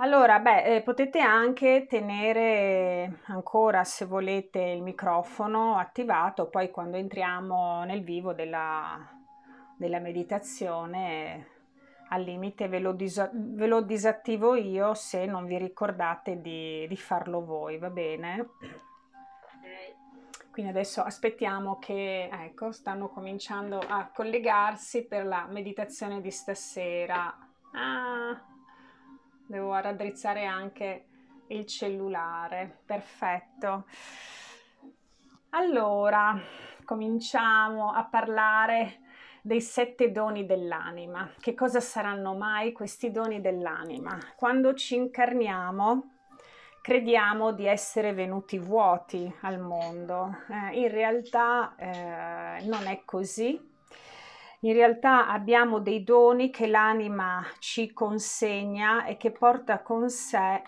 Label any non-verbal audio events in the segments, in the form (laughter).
Allora, beh, eh, potete anche tenere ancora, se volete, il microfono attivato, poi quando entriamo nel vivo della, della meditazione, al limite ve lo, dis- ve lo, disattivo io se non vi ricordate di, di farlo voi, va bene? Quindi adesso aspettiamo che, ecco, stanno cominciando a collegarsi per la meditazione di stasera. Ah, devo raddrizzare anche il cellulare, perfetto. Allora, cominciamo a parlare dei sette doni dell'anima. Che cosa saranno mai questi doni dell'anima? Quando ci incarniamo, crediamo di essere venuti vuoti al mondo. Eh, in realtà eh, non è così. In realtà abbiamo dei doni che l'anima ci consegna e che porta con sé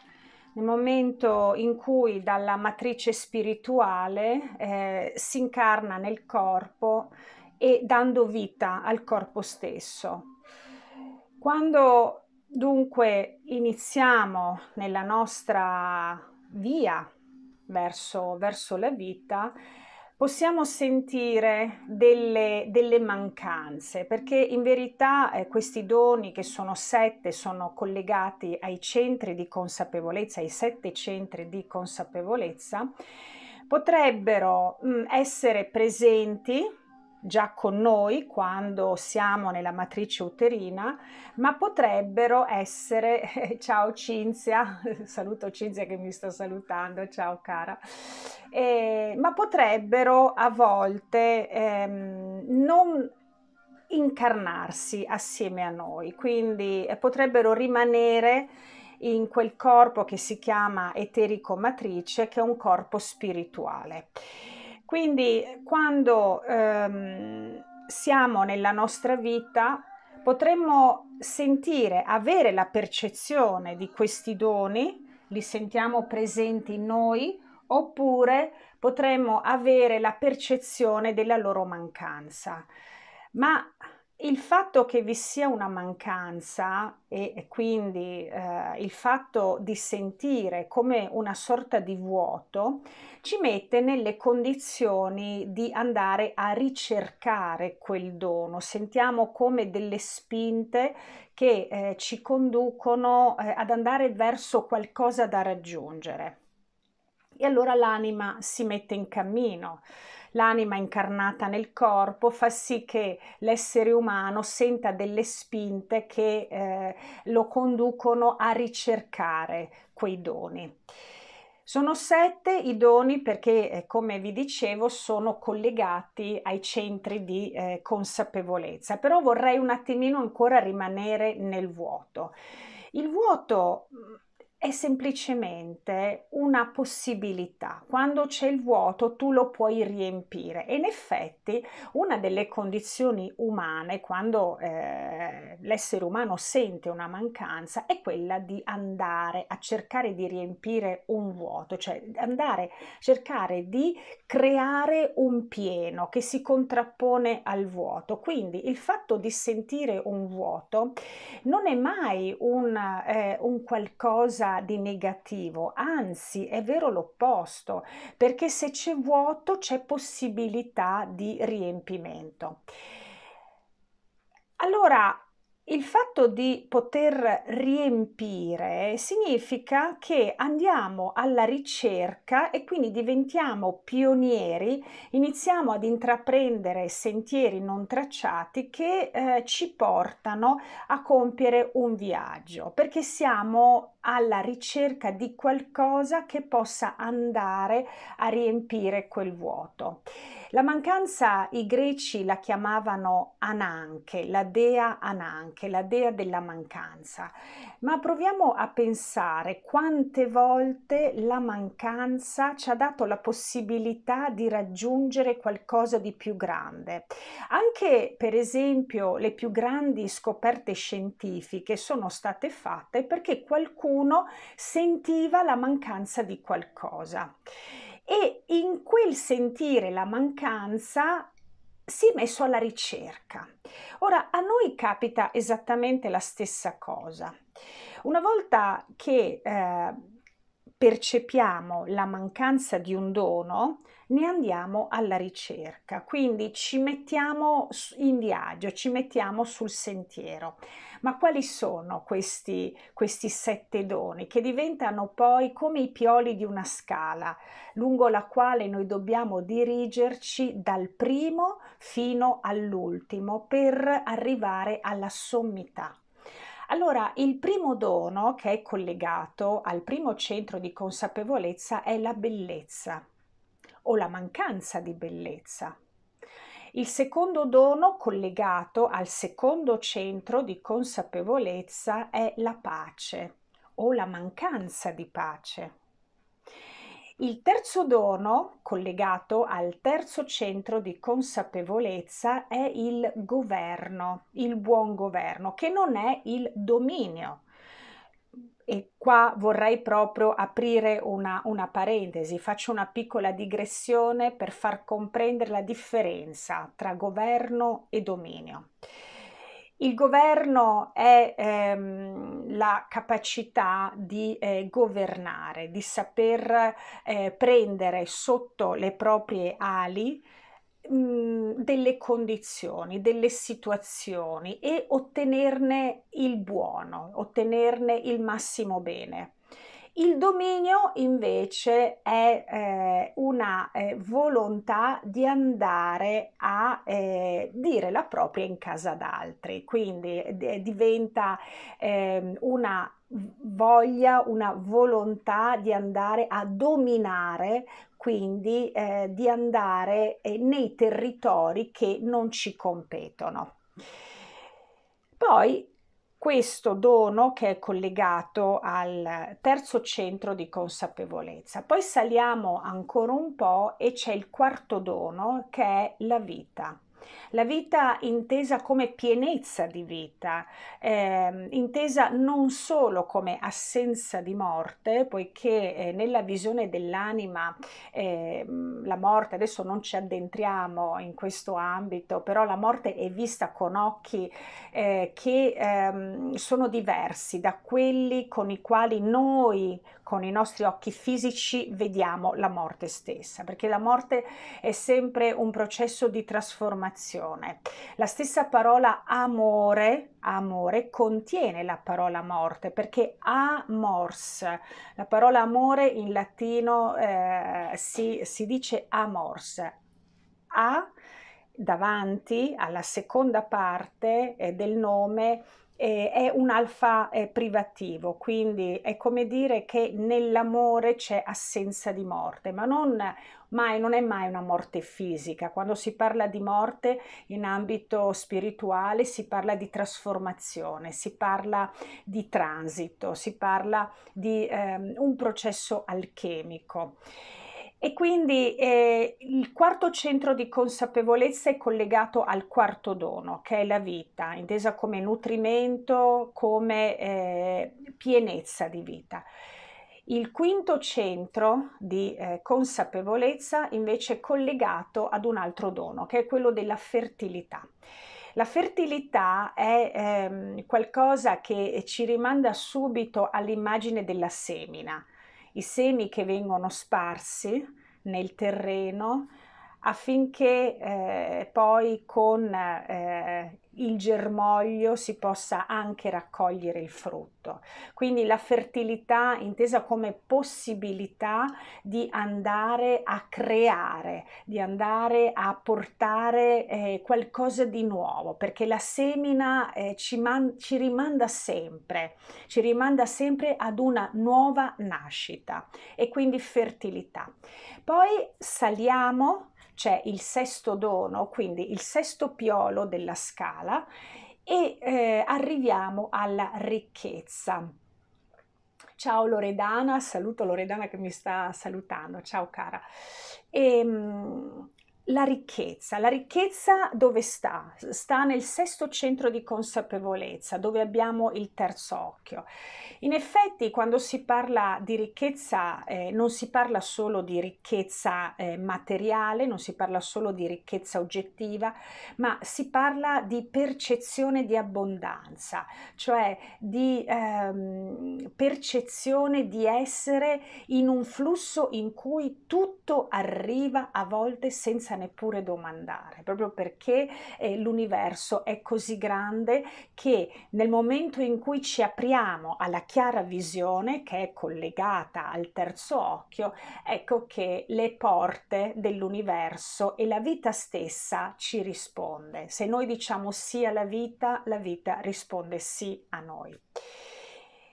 nel momento in cui dalla matrice spirituale eh, si incarna nel corpo e dando vita al corpo stesso. Quando Dunque iniziamo nella nostra via verso, verso la vita, possiamo sentire delle, delle, mancanze, perché in verità eh, questi doni, che sono sette, sono collegati ai centri di consapevolezza, ai sette centri di consapevolezza, potrebbero mh, mm, essere presenti già con noi quando siamo nella matrice uterina, ma potrebbero essere, (laughs) ciao Cinzia, (laughs) saluto Cinzia che mi sta salutando, ciao cara, eh, ma potrebbero a volte ehm, non incarnarsi assieme a noi, quindi eh, potrebbero rimanere in quel corpo che si chiama eterico matrice, che è un corpo spirituale. Quindi quando ehm, siamo nella nostra vita potremmo sentire, avere la percezione di questi doni, li sentiamo presenti in noi, oppure potremmo avere la percezione della loro mancanza. Ma il fatto che vi sia una mancanza e, e quindi eh, il fatto di sentire come una sorta di vuoto ci mette nelle condizioni di andare a ricercare quel dono. Sentiamo come delle spinte che eh, ci conducono eh, ad andare verso qualcosa da raggiungere. E allora l'anima si mette in cammino l'anima incarnata nel corpo fa sì che l'essere umano senta delle spinte che eh, lo conducono a ricercare quei doni. Sono sette i doni perché, eh, come vi dicevo, sono collegati ai centri di eh, consapevolezza, però vorrei un attimino ancora rimanere nel vuoto. Il vuoto è semplicemente una possibilità. Quando c'è il vuoto tu lo puoi riempire e in effetti una delle condizioni umane quando eh, l'essere umano sente una mancanza è quella di andare a cercare di riempire un vuoto, cioè andare a cercare di creare un pieno che si contrappone al vuoto. Quindi il fatto di sentire un vuoto non è mai un, eh, un qualcosa di negativo, anzi è vero l'opposto, perché se c'è vuoto c'è possibilità di riempimento. Allora, il fatto di poter riempire significa che andiamo alla ricerca e quindi diventiamo pionieri, iniziamo ad intraprendere sentieri non tracciati che eh, ci portano a compiere un viaggio, perché siamo alla ricerca di qualcosa che possa andare a riempire quel vuoto. La mancanza i greci la chiamavano Ananche, la dea Ananche, la dea della mancanza. Ma proviamo a pensare quante volte la mancanza ci ha dato la possibilità di raggiungere qualcosa di più grande. Anche per esempio le più grandi scoperte scientifiche sono state fatte perché qualcuno sentiva la mancanza di qualcosa e in quel sentire la mancanza si è messo alla ricerca. Ora, a noi capita esattamente la stessa cosa. Una volta che eh, percepiamo la mancanza di un dono, ne andiamo alla ricerca, quindi ci mettiamo in viaggio, ci mettiamo sul sentiero. Ma quali sono questi, questi sette doni che diventano poi come i pioli di una scala lungo la quale noi dobbiamo dirigerci dal primo fino all'ultimo per arrivare alla sommità? Allora, il primo dono che è collegato al primo centro di consapevolezza è la bellezza o la mancanza di bellezza. Il secondo dono collegato al secondo centro di consapevolezza è la pace o la mancanza di pace. Il terzo dono, collegato al terzo centro di consapevolezza, è il governo, il buon governo, che non è il dominio. E qua vorrei proprio aprire una, una parentesi, faccio una piccola digressione per far comprendere la differenza tra governo e dominio. Il governo è ehm, la capacità di eh, governare, di saper eh, prendere sotto le proprie ali delle condizioni, delle situazioni e ottenerne il buono, ottenerne il massimo bene. Il dominio invece è eh, una eh, volontà di andare a eh, dire la propria in casa d'altri, quindi diventa ehm, una voglia, una volontà di andare a dominare, quindi eh, di andare eh, nei territori che non ci competono. Poi questo dono che è collegato al terzo centro di consapevolezza. Poi saliamo ancora un po' e c'è il quarto dono che è la vita. La vita intesa come pienezza di vita, eh, intesa non solo come assenza di morte, poiché eh, nella visione dell'anima eh, la morte, adesso non ci addentriamo in questo ambito, però la morte è vista con occhi eh, che ehm, sono diversi da quelli con i quali noi con i nostri occhi fisici vediamo la morte stessa, perché la morte è sempre un processo di trasformazione. La stessa parola amore, amore contiene la parola morte, perché amors, la parola amore in latino eh, si, si dice amors, a davanti alla seconda parte eh, del nome eh, è un alfa eh, privativo, quindi è come dire che nell'amore c'è assenza di morte, ma non, mai, non è mai una morte fisica. Quando si parla di morte in ambito spirituale si parla di trasformazione, si parla di transito, si parla di ehm, un processo alchemico. E quindi eh, il quarto centro di consapevolezza è collegato al quarto dono, che è la vita, intesa come nutrimento, come eh, pienezza di vita. Il quinto centro di eh, consapevolezza invece è collegato ad un altro dono, che è quello della fertilità. La fertilità è ehm, qualcosa che ci rimanda subito all'immagine della semina i semi che vengono sparsi nel terreno affinché eh, poi con eh, il germoglio si possa anche raccogliere il frutto. Quindi la fertilità intesa come possibilità di andare a creare, di andare a portare eh, qualcosa di nuovo, perché la semina eh, ci, man- ci rimanda sempre, ci rimanda sempre ad una nuova nascita e quindi fertilità. Poi saliamo c'è il sesto dono, quindi il sesto piolo della scala e eh, arriviamo alla ricchezza. Ciao Loredana, saluto Loredana che mi sta salutando, ciao cara. E, ehm, la ricchezza. La ricchezza dove sta? Sta nel sesto centro di consapevolezza, dove abbiamo il terzo occhio. In effetti, quando si parla di ricchezza, eh, non si parla solo di ricchezza eh, materiale, non si parla solo di ricchezza oggettiva, ma si parla di percezione di abbondanza, cioè di ehm, percezione di essere in un flusso in cui tutto arriva a volte senza neppure domandare, proprio perché eh, l'universo è così grande che nel momento in cui ci apriamo alla chiara visione che è collegata al terzo occhio, ecco che le porte dell'universo e la vita stessa ci risponde. Se noi diciamo sì alla vita, la vita risponde sì a noi.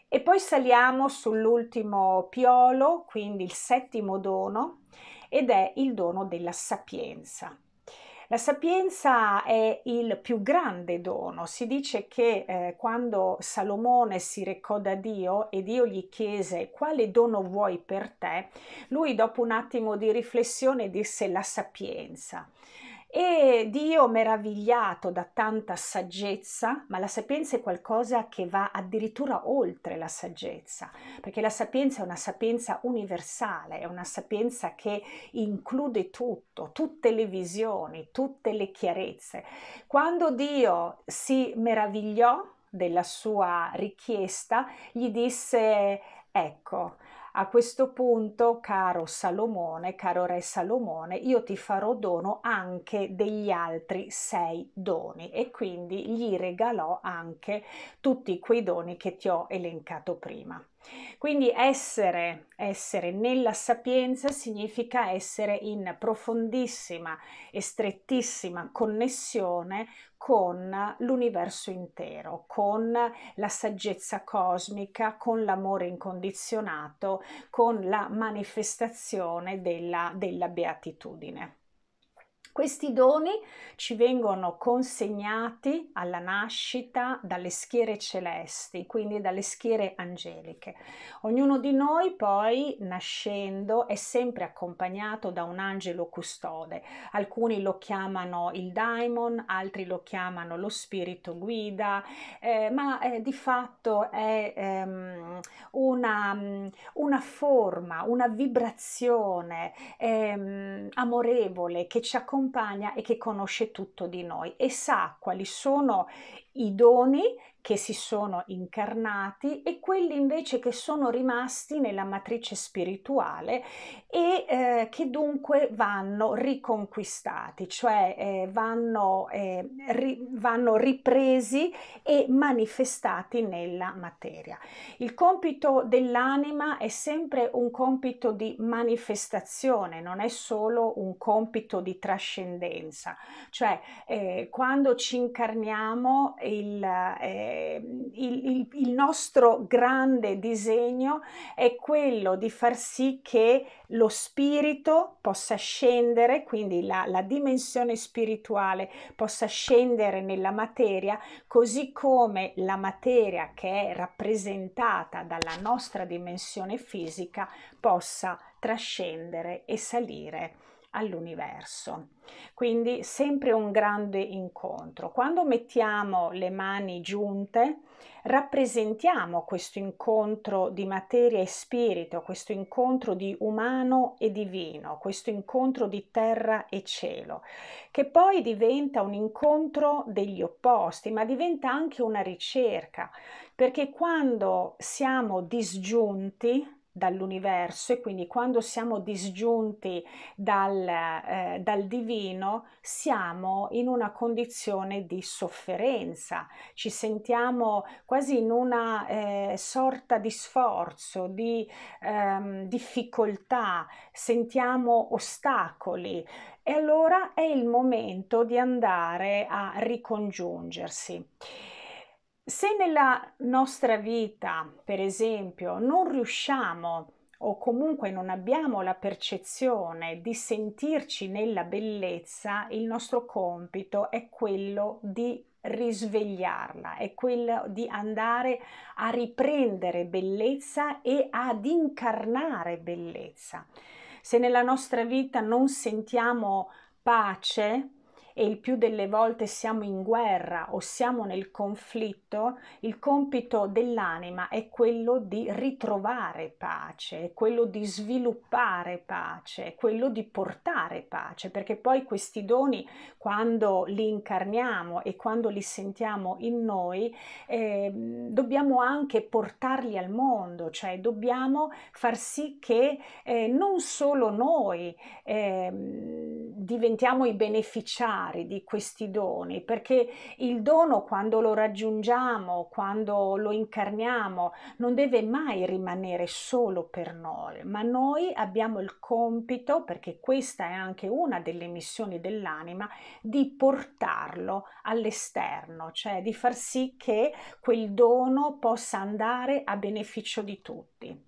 E poi saliamo sull'ultimo piolo, quindi il settimo dono, ed è il dono della sapienza. La sapienza è il più grande dono. Si dice che eh, quando Salomone si recò da Dio e Dio gli chiese quale dono vuoi per te, lui dopo un attimo di riflessione disse la sapienza. E Dio, meravigliato da tanta saggezza, ma la sapienza è qualcosa che va addirittura oltre la saggezza, perché la sapienza è una sapienza universale, è una sapienza che include tutto, tutte le visioni, tutte le chiarezze. Quando Dio si meravigliò della sua richiesta, gli disse, ecco, a questo punto, caro Salomone, caro re Salomone, io ti farò dono anche degli altri sei doni e quindi gli regalò anche tutti quei doni che ti ho elencato prima. Quindi essere, essere nella sapienza significa essere in profondissima e strettissima connessione con l'universo intero, con la saggezza cosmica, con l'amore incondizionato, con la manifestazione della, della beatitudine. Questi doni ci vengono consegnati alla nascita dalle schiere celesti, quindi dalle schiere angeliche. Ognuno di noi poi nascendo è sempre accompagnato da un angelo custode. Alcuni lo chiamano il daimon, altri lo chiamano lo spirito guida, eh, ma eh, di fatto è ehm, una, una, forma, una vibrazione ehm, amorevole che ci accompagna accompagna e che conosce tutto di noi e sa quali sono i doni che si sono incarnati e quelli invece che sono rimasti nella matrice spirituale e eh, che dunque vanno riconquistati, cioè eh, vanno, eh, ri, vanno ripresi e manifestati nella materia. Il compito dell'anima è sempre un compito di manifestazione, non è solo un compito di trascendenza, cioè eh, quando ci incarniamo il, eh, il, il, il nostro grande disegno è quello di far sì che lo spirito possa scendere, quindi la, la dimensione spirituale possa scendere nella materia, così come la materia che è rappresentata dalla nostra dimensione fisica possa trascendere e salire all'universo. Quindi sempre un grande incontro. Quando mettiamo le mani giunte, rappresentiamo questo incontro di materia e spirito, questo incontro di umano e divino, questo incontro di terra e cielo, che poi diventa un incontro degli opposti, ma diventa anche una ricerca, perché quando siamo disgiunti, dall'universo e quindi quando siamo disgiunti dal, eh, dal, divino siamo in una condizione di sofferenza, ci sentiamo quasi in una eh, sorta di sforzo, di ehm, difficoltà, sentiamo ostacoli e allora è il momento di andare a ricongiungersi. Se nella nostra vita, per esempio, non riusciamo o comunque non abbiamo la percezione di sentirci nella bellezza, il nostro compito è quello di risvegliarla, è quello di andare a riprendere bellezza e ad incarnare bellezza. Se nella nostra vita non sentiamo pace e il più delle volte siamo in guerra o siamo nel conflitto, il compito dell'anima è quello di ritrovare pace, è quello di sviluppare pace, è quello di portare pace, perché poi questi doni quando li incarniamo e quando li sentiamo in noi, eh, dobbiamo anche portarli al mondo, cioè dobbiamo far sì che eh, non solo noi eh, diventiamo i beneficiari, beneficiari di questi doni, perché il dono quando lo raggiungiamo, quando lo incarniamo, non deve mai rimanere solo per noi, ma noi abbiamo il compito, perché questa è anche una delle missioni dell'anima, di portarlo all'esterno, cioè di far sì che quel dono possa andare a beneficio di tutti.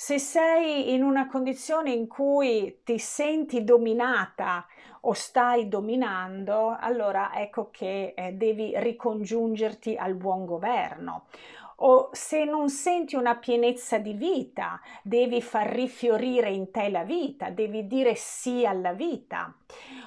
Se sei in una condizione in cui ti senti dominata o stai dominando, allora ecco che eh, devi ricongiungerti al buon governo. O se non senti una pienezza di vita, devi far rifiorire in te la vita, devi dire sì alla vita.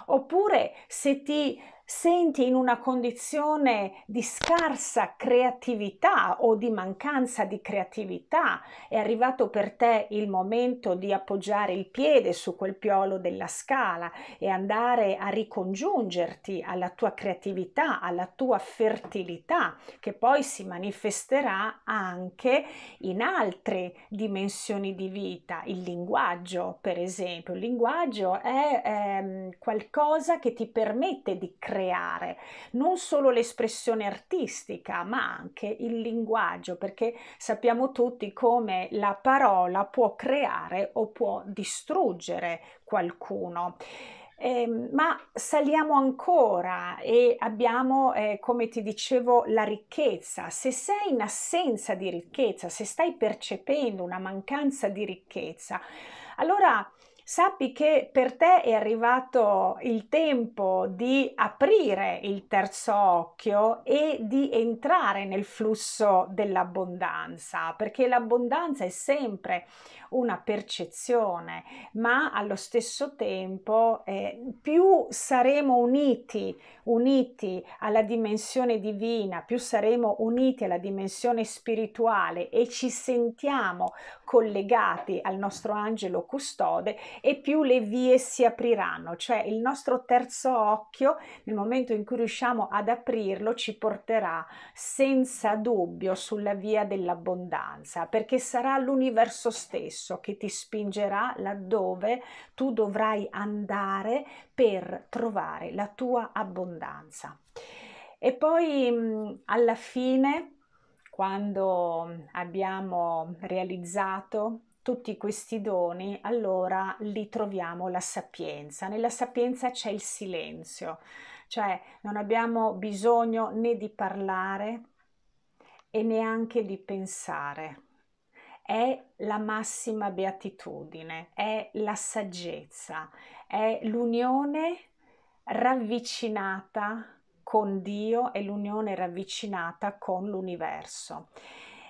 Oppure se ti senti in una condizione di scarsa creatività o di mancanza di creatività, è arrivato per te il momento di appoggiare il piede su quel piolo della scala e andare a ricongiungerti alla tua creatività, alla tua fertilità, che poi si manifesterà anche in altre dimensioni di vita. Il linguaggio, per esempio, il linguaggio è ehm, qualcosa che ti permette di creare creare non solo l'espressione artistica, ma anche il linguaggio, perché sappiamo tutti come la parola può creare o può distruggere qualcuno. Eh, ma saliamo ancora e abbiamo, eh, come ti dicevo, la ricchezza. Se sei in assenza di ricchezza, se stai percependo una mancanza di ricchezza, allora sappi che per te è arrivato il tempo di aprire il terzo occhio e di entrare nel flusso dell'abbondanza, perché l'abbondanza è sempre una percezione, ma allo stesso tempo eh, più saremo uniti, uniti alla dimensione divina, più saremo uniti alla dimensione spirituale e ci sentiamo collegati al nostro angelo custode e più le vie si apriranno, cioè il nostro terzo occhio nel momento in cui riusciamo ad aprirlo ci porterà senza dubbio sulla via dell'abbondanza, perché sarà l'universo stesso che ti spingerà laddove tu dovrai andare per trovare la tua abbondanza. E poi alla fine quando abbiamo realizzato tutti questi doni, allora li troviamo la sapienza. Nella sapienza c'è il silenzio, cioè non abbiamo bisogno né di parlare e neanche di pensare. È la massima beatitudine, è la saggezza, è l'unione ravvicinata con Dio e l'unione ravvicinata con l'universo.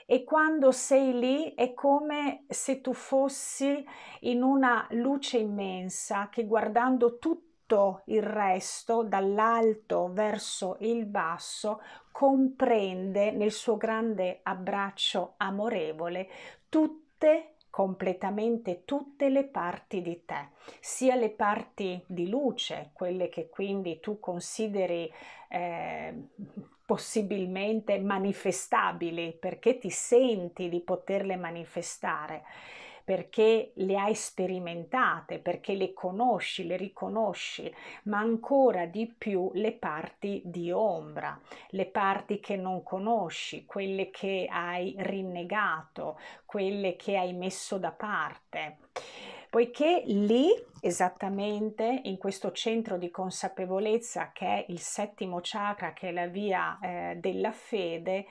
E quando sei lì è come se tu fossi in una luce immensa che guardando tutto il resto, dall'alto verso il basso, comprende nel suo grande abbraccio amorevole tutte completamente tutte le parti di te, sia le parti di luce, quelle che quindi tu consideri eh, possibilmente manifestabili perché ti senti di poterle manifestare perché le hai sperimentate, perché le conosci, le riconosci, ma ancora di più le parti di ombra, le parti che non conosci, quelle che hai rinnegato, quelle che hai messo da parte. Poiché lì, esattamente in questo centro di consapevolezza che è il settimo chakra, che è la via eh, della fede,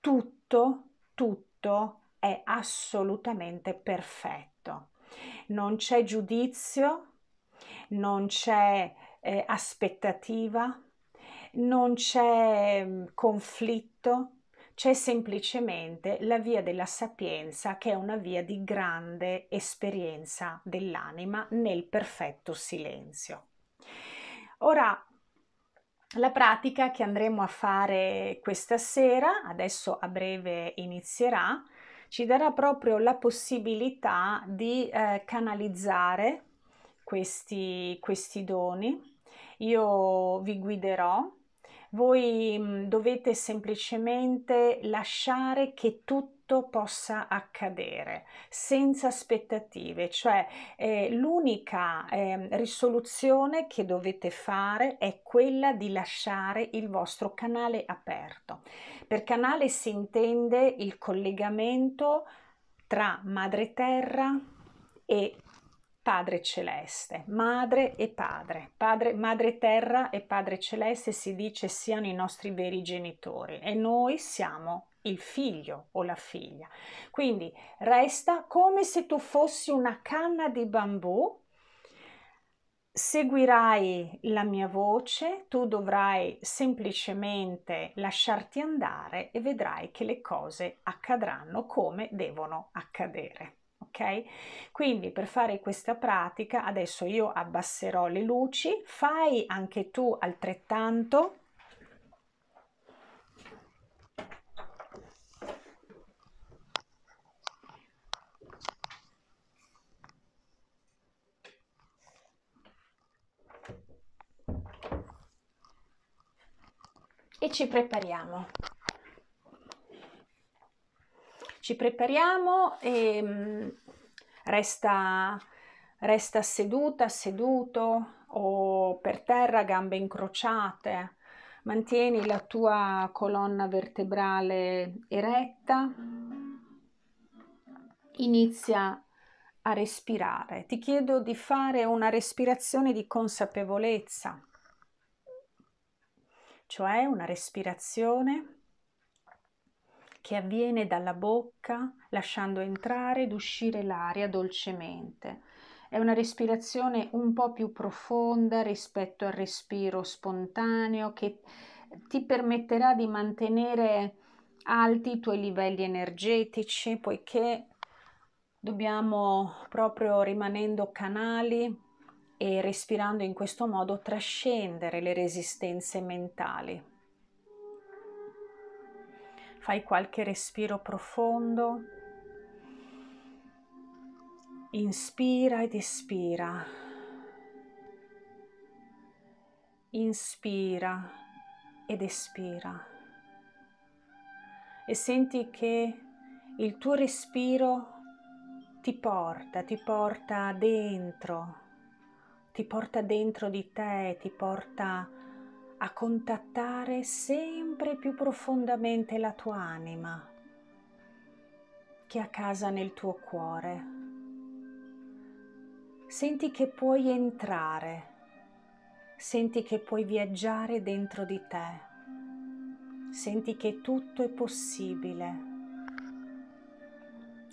tutto, tutto è assolutamente perfetto. Non c'è giudizio, non c'è eh, aspettativa, non c'è mm, conflitto, c'è semplicemente la via della sapienza che è una via di grande esperienza dell'anima nel perfetto silenzio. Ora, la pratica che andremo a fare questa sera, adesso a breve inizierà, ci darà proprio la possibilità di eh, canalizzare questi, questi doni. Io vi guiderò voi dovete semplicemente lasciare che tutto possa accadere senza aspettative, cioè eh, l'unica eh, risoluzione che dovete fare è quella di lasciare il vostro canale aperto. Per canale si intende il collegamento tra madre terra e Padre Celeste, Madre e Padre. Padre, Madre Terra e Padre Celeste si dice siano i nostri veri genitori e noi siamo il figlio o la figlia. Quindi resta come se tu fossi una canna di bambù. Seguirai la mia voce, tu dovrai semplicemente lasciarti andare e vedrai che le cose accadranno come devono accadere ok? Quindi per fare questa pratica adesso io abbasserò le luci, fai anche tu altrettanto. E ci prepariamo ci prepariamo e mm, resta, resta seduta, seduto o per terra, gambe incrociate. Mantieni la tua colonna vertebrale eretta. Inizia a respirare. Ti chiedo di fare una respirazione di consapevolezza, cioè una respirazione che avviene dalla bocca lasciando entrare ed uscire l'aria dolcemente. È una respirazione un po' più profonda rispetto al respiro spontaneo che ti permetterà di mantenere alti i tuoi livelli energetici poiché dobbiamo proprio rimanendo canali e respirando in questo modo trascendere le resistenze mentali. Fai qualche respiro profondo. Inspira ed espira. Inspira ed espira. E senti che il tuo respiro ti porta, ti porta dentro, ti porta dentro di te, ti porta a contattare sempre più profondamente la tua anima che a casa nel tuo cuore. Senti che puoi entrare, senti che puoi viaggiare dentro di te, senti che tutto è possibile.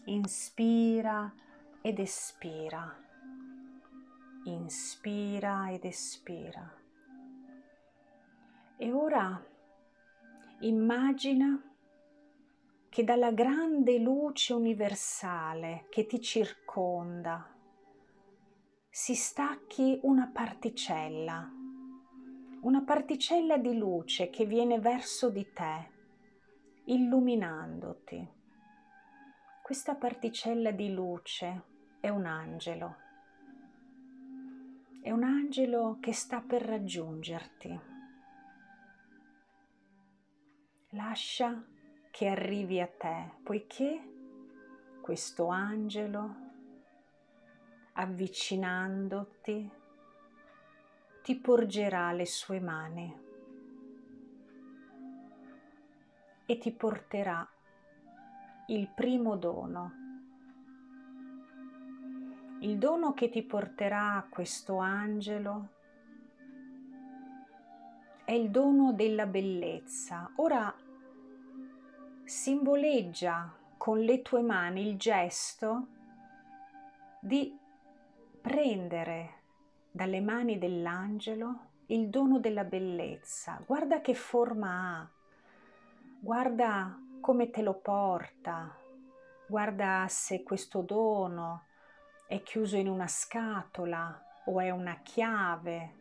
Inspira ed espira, inspira ed espira. E ora immagina che dalla grande luce universale che ti circonda si stacchi una particella, una particella di luce che viene verso di te, illuminandoti. Questa particella di luce è un angelo, è un angelo che sta per raggiungerti lascia che arrivi a te, poiché questo angelo, avvicinandoti, ti porgerà le sue mani e ti porterà il primo dono. Il dono che ti porterà questo angelo è il dono della bellezza. Ora simboleggia con le tue mani il gesto di prendere dalle mani dell'angelo il dono della bellezza. Guarda che forma ha, guarda come te lo porta, guarda se questo dono è chiuso in una scatola o è una chiave.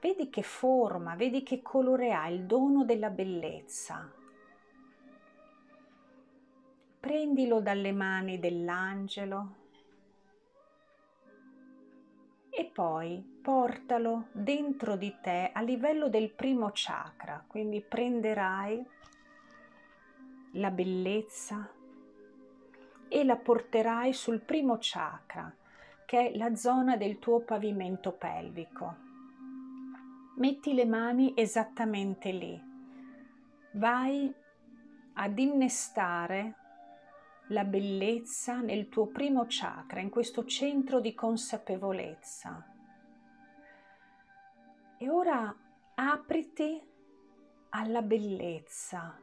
Vedi che forma, vedi che colore ha il dono della bellezza. Prendilo dalle mani dell'angelo e poi portalo dentro di te a livello del primo chakra, quindi prenderai la bellezza e la porterai sul primo chakra, che è la zona del tuo pavimento pelvico. Metti le mani esattamente lì. Vai ad innestare la bellezza nel tuo primo chakra, in questo centro di consapevolezza. E ora apriti alla bellezza.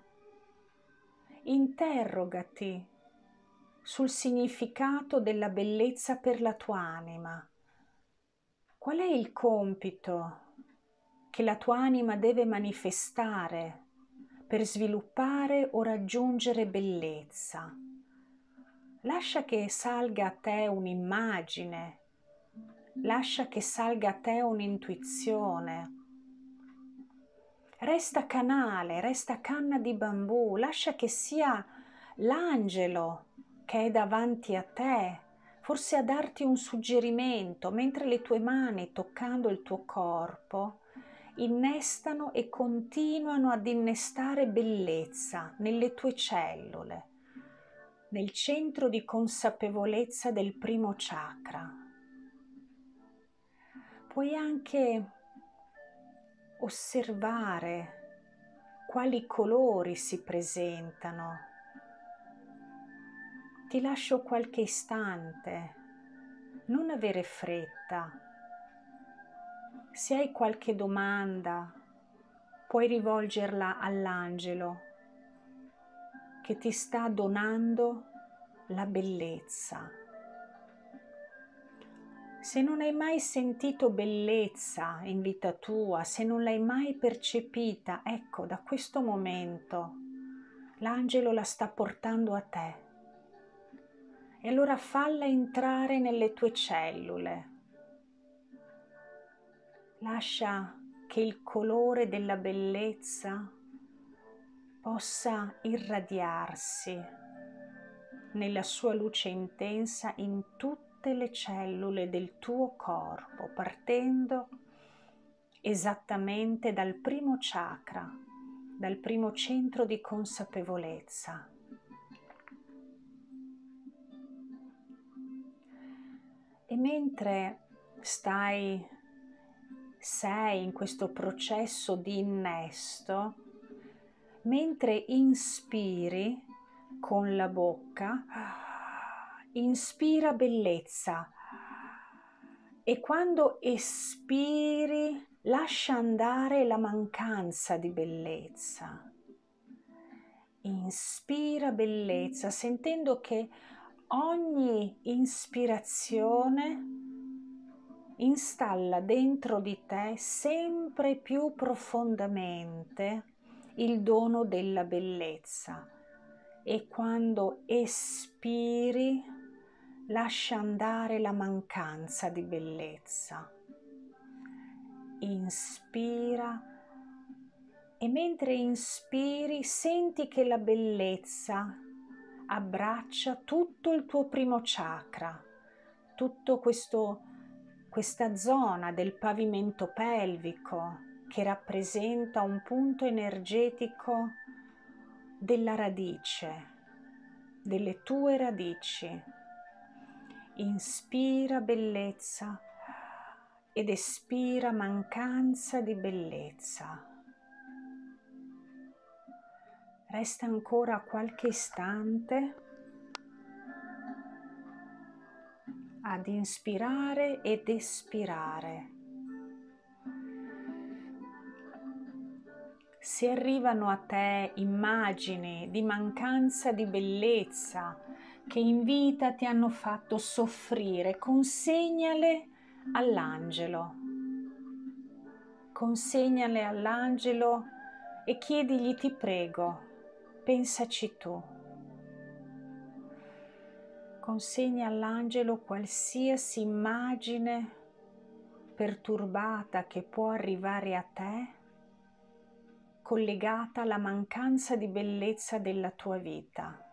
Interrogati sul significato della bellezza per la tua anima. Qual è il compito che la tua anima deve manifestare per sviluppare o raggiungere bellezza? lascia che salga a te un'immagine, lascia che salga a te un'intuizione. Resta canale, resta canna di bambù, lascia che sia l'angelo che è davanti a te, forse a darti un suggerimento, mentre le tue mani, toccando il tuo corpo, innestano e continuano ad innestare bellezza nelle tue cellule nel centro di consapevolezza del primo chakra. Puoi anche osservare quali colori si presentano. Ti lascio qualche istante, non avere fretta. Se hai qualche domanda, puoi rivolgerla all'angelo che ti sta donando la bellezza. Se non hai mai sentito bellezza in vita tua, se non l'hai mai percepita, ecco, da questo momento l'angelo la sta portando a te. E allora falla entrare nelle tue cellule. Lascia che il colore della bellezza possa irradiarsi nella sua luce intensa in tutte le cellule del tuo corpo, partendo esattamente dal primo chakra, dal primo centro di consapevolezza. E mentre stai, sei in questo processo di innesto, mentre inspiri con la bocca, inspira bellezza e quando espiri lascia andare la mancanza di bellezza. Inspira bellezza sentendo che ogni ispirazione installa dentro di te sempre più profondamente il dono della bellezza e quando espiri lascia andare la mancanza di bellezza. Inspira e mentre inspiri senti che la bellezza abbraccia tutto il tuo primo chakra, questo questa zona del pavimento pelvico che rappresenta un punto energetico della radice, delle tue radici. Inspira bellezza ed espira mancanza di bellezza. Resta ancora qualche istante ad inspirare ed espirare. se arrivano a te immagini di mancanza di bellezza che in vita ti hanno fatto soffrire, consegnale all'angelo. Consegnale all'angelo e chiedigli ti prego, pensaci tu. Consegna all'angelo qualsiasi immagine perturbata che può arrivare a te, collegata alla mancanza di bellezza della tua vita.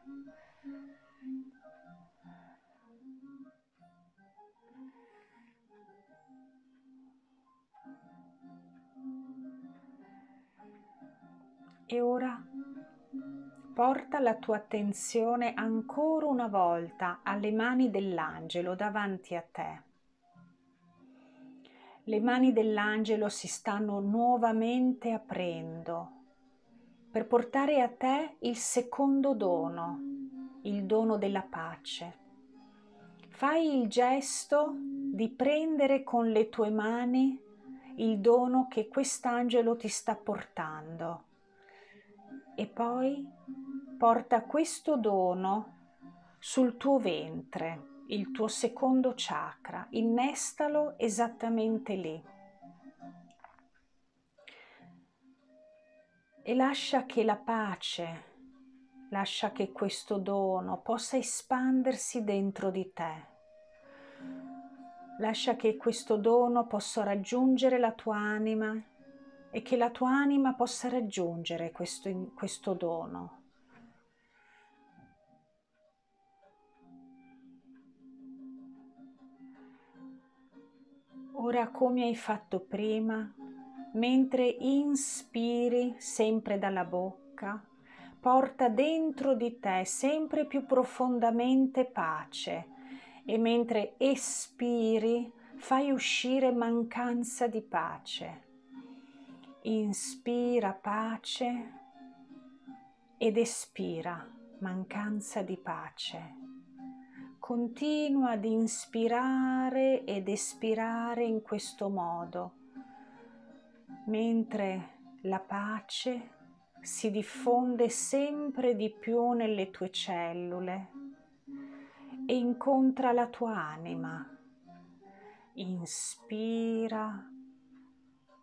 E ora porta la tua attenzione ancora una volta alle mani dell'angelo davanti a te. Le mani dell'angelo si stanno nuovamente aprendo per portare a te il secondo dono, il dono della pace. Fai il gesto di prendere con le tue mani il dono che quest'angelo ti sta portando e poi porta questo dono sul tuo ventre, il tuo secondo chakra, innestalo esattamente lì. E lascia che la pace, lascia che questo dono possa espandersi dentro di te. Lascia che questo dono possa raggiungere la tua anima e che la tua anima possa raggiungere questo, questo dono. Ora come hai fatto prima, mentre inspiri sempre dalla bocca, porta dentro di te sempre più profondamente pace e mentre espiri fai uscire mancanza di pace inspira pace ed espira mancanza di pace. Continua ad inspirare ed espirare in questo modo, mentre la pace si diffonde sempre di più nelle tue cellule e incontra la tua anima. Inspira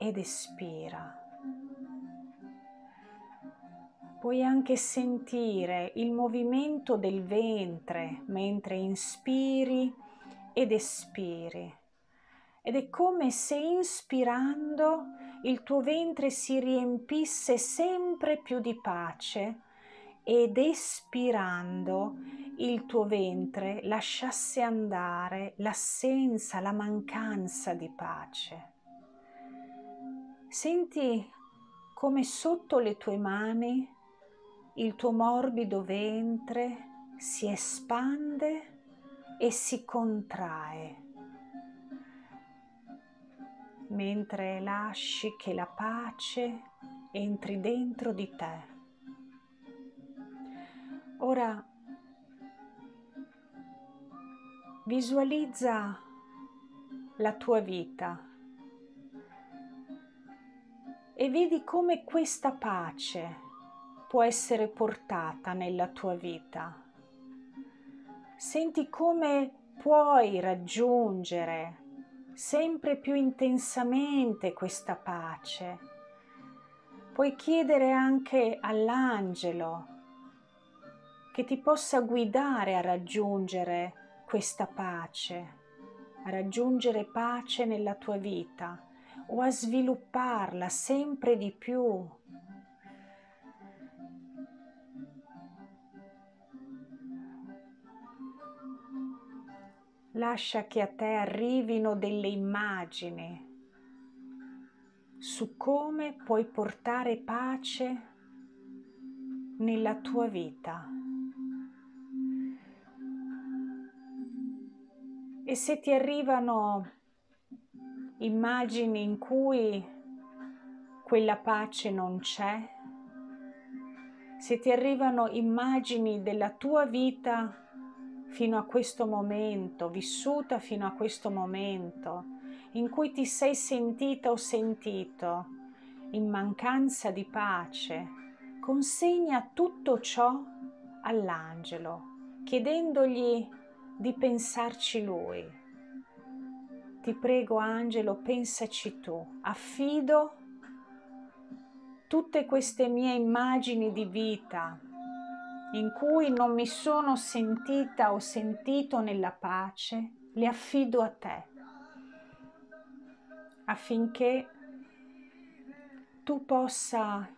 ed espira. Puoi anche sentire il movimento del ventre mentre inspiri ed espiri. Ed è come se inspirando il tuo ventre si riempisse sempre più di pace ed espirando il tuo ventre lasciasse andare l'assenza, la mancanza di pace. Senti come sotto le tue mani il tuo morbido ventre si espande e si contrae, mentre lasci che la pace entri dentro di te. Ora visualizza la tua vita e vedi come questa pace può essere portata nella tua vita. Senti come puoi raggiungere sempre più intensamente questa pace. Puoi chiedere anche all'angelo che ti possa guidare a raggiungere questa pace, a raggiungere pace nella tua vita o a svilupparla sempre di più. Lascia che a te arrivino delle immagini su come puoi portare pace nella tua vita. E se ti arrivano immagini in cui quella pace non c'è, se ti arrivano immagini della tua vita fino a questo momento, vissuta fino a questo momento, in cui ti sei sentita o sentito in mancanza di pace, consegna tutto ciò all'angelo, chiedendogli di pensarci lui ti prego Angelo, pensaci tu, affido tutte queste mie immagini di vita in cui non mi sono sentita o sentito nella pace, le affido a te. affinché tu possa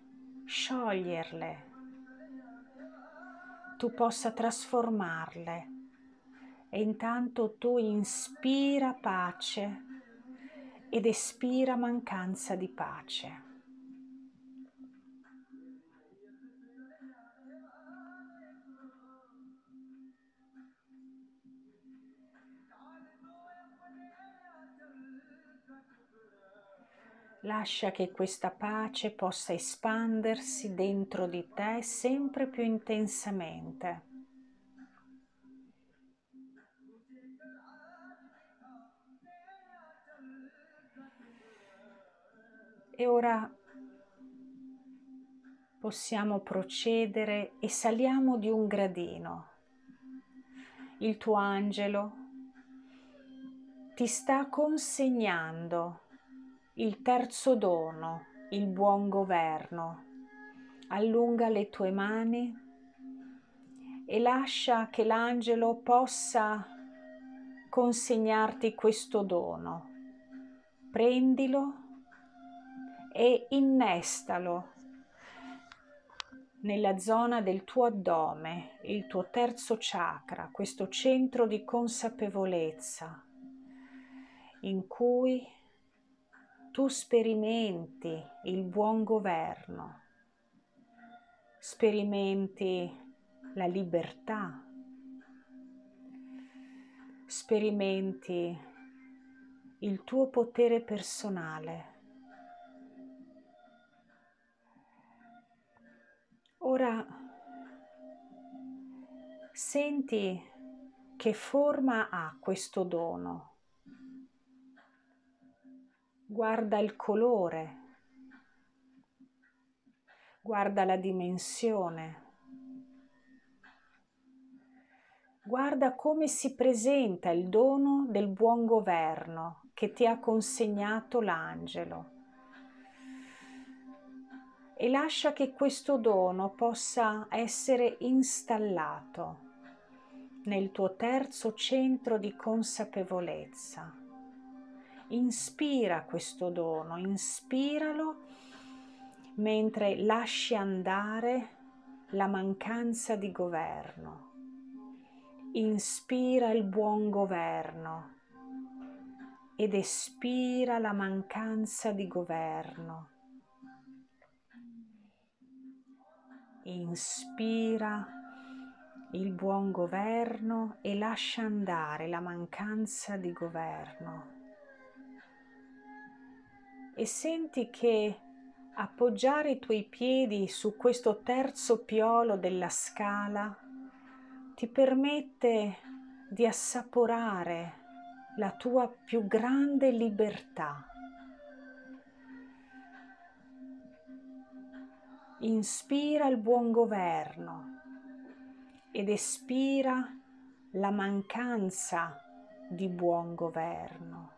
scioglierle, tu possa trasformarle e intanto tu inspira pace ed espira mancanza di pace. Lascia che questa pace possa espandersi dentro di te sempre più intensamente. E ora possiamo procedere e saliamo di un gradino. Il tuo angelo ti sta consegnando il terzo dono, il buon governo. Allunga le tue mani e lascia che l'angelo possa consegnarti questo dono. Prendilo e innestalo nella zona del tuo addome, il tuo terzo chakra, questo centro di consapevolezza in cui tu sperimenti il buon governo, sperimenti la libertà, sperimenti il tuo potere personale Ora senti che forma ha questo dono. Guarda il colore, guarda la dimensione, guarda come si presenta il dono del buon governo che ti ha consegnato l'angelo e lascia che questo dono possa essere installato nel tuo terzo centro di consapevolezza. Inspira questo dono, inspiralo mentre lasci andare la mancanza di governo. Inspira il buon governo ed espira la mancanza di governo inspira il buon governo e lascia andare la mancanza di governo. E senti che appoggiare i tuoi piedi su questo terzo piolo della scala ti permette di assaporare la tua più grande libertà inspira il buon governo ed espira la mancanza di buon governo.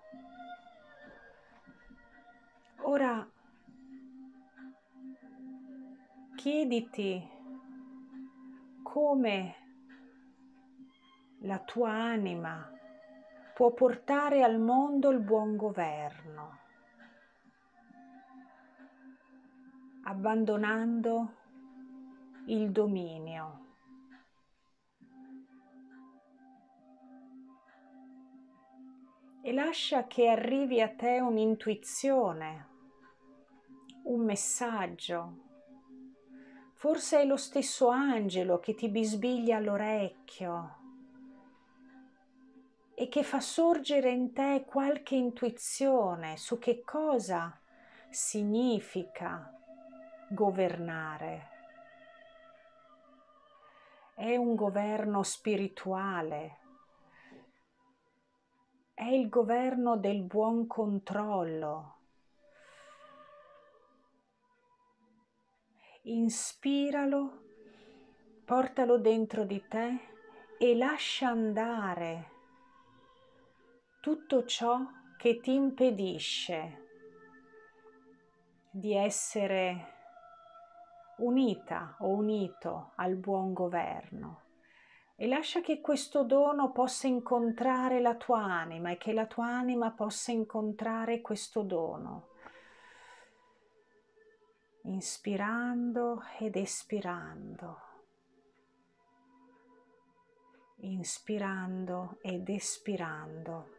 Ora chiediti come la tua anima può portare al mondo il buon governo. Abbandonando il dominio. E lascia che arrivi a te un'intuizione, un messaggio. Forse è lo stesso angelo che ti bisbiglia all'orecchio e che fa sorgere in te qualche intuizione su che cosa significa governare. È un governo spirituale, è il governo del buon controllo. Inspiralo, portalo dentro di te e lascia andare tutto ciò che ti impedisce di essere unita o unito al buon governo. e lascia che questo dono possa incontrare la tua anima e che la tua anima possa incontrare questo dono. Inspirando ed espirando. Inspirando ed espirando.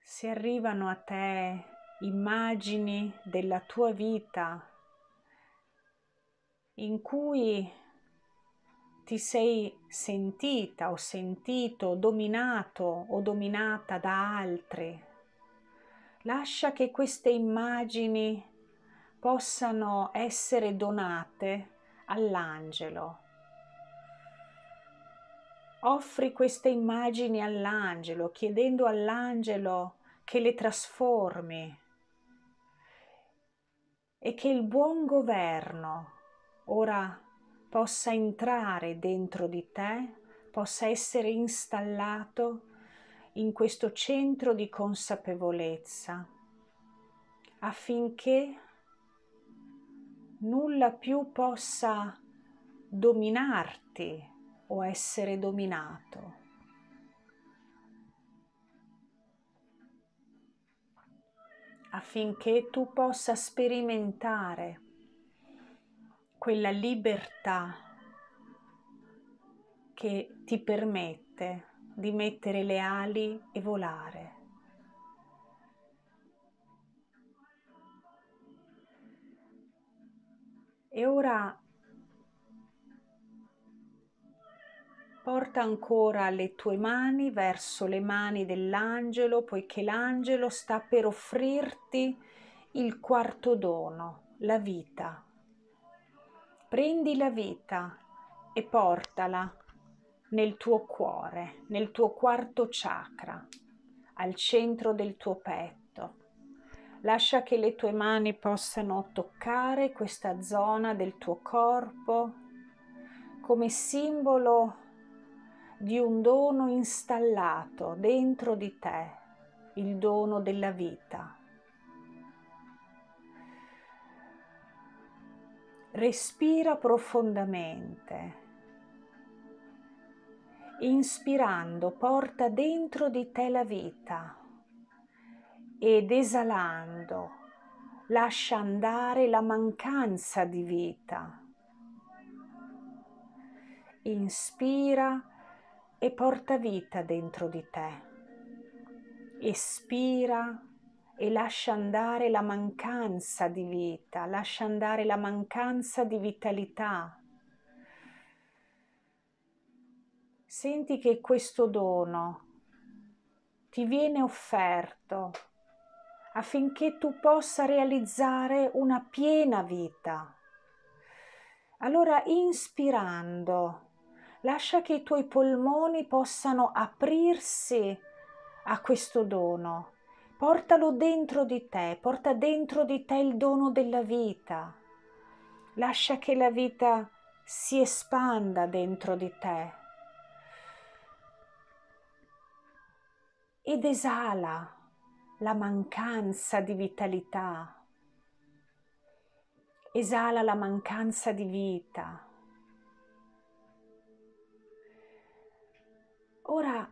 Se arrivano a te immagini della tua vita in cui ti sei sentita o sentito dominato o dominata da altri. Lascia che queste immagini possano essere donate all'angelo. Offri queste immagini all'angelo, chiedendo all'angelo che le trasformi e che il buon governo ora possa entrare dentro di te, possa essere installato in questo centro di consapevolezza affinché nulla più possa dominarti o essere dominato. Affinché tu possa sperimentare quella libertà che ti permette di mettere le ali e volare. E ora porta ancora le tue mani verso le mani dell'angelo, poiché l'angelo sta per offrirti il quarto dono, la vita. Prendi la vita e portala nel tuo cuore, nel tuo quarto chakra, al centro del tuo petto. Lascia che le tue mani possano toccare questa zona del tuo corpo come simbolo di un dono installato dentro di te, il dono della vita. Respira profondamente. Inspirando porta dentro di te la vita ed esalando lascia andare la mancanza di vita. Inspira e porta vita dentro di te. Espira e lascia andare la mancanza di vita, lascia andare la mancanza di vitalità. Senti che questo dono ti viene offerto affinché tu possa realizzare una piena vita. Allora, inspirando, lascia che i tuoi polmoni possano aprirsi a questo dono Portalo dentro di te, porta dentro di te il dono della vita. Lascia che la vita si espanda dentro di te. Ed esala la mancanza di vitalità. Esala la mancanza di vita. Ora,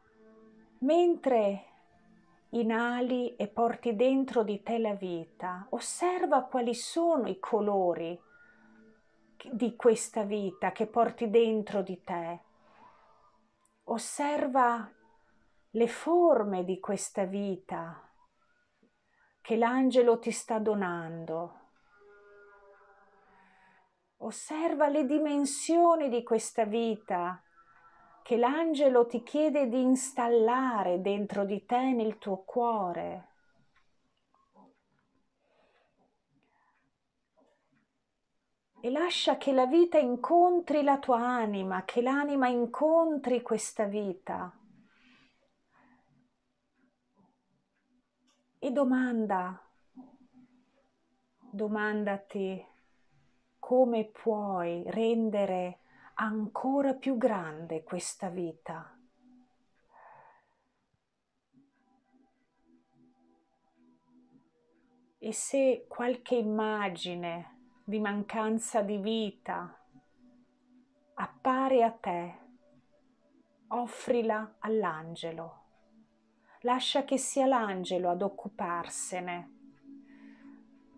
mentre inali e porti dentro di te la vita, osserva quali sono i colori di questa vita che porti dentro di te. Osserva le forme di questa vita che l'angelo ti sta donando. Osserva le dimensioni di questa vita che l'angelo ti chiede di installare dentro di te nel tuo cuore. E lascia che la vita incontri la tua anima, che l'anima incontri questa vita. E domanda, domandati come puoi rendere ancora più grande questa vita. E se qualche immagine di mancanza di vita appare a te, offrila all'angelo. Lascia che sia l'angelo ad occuparsene.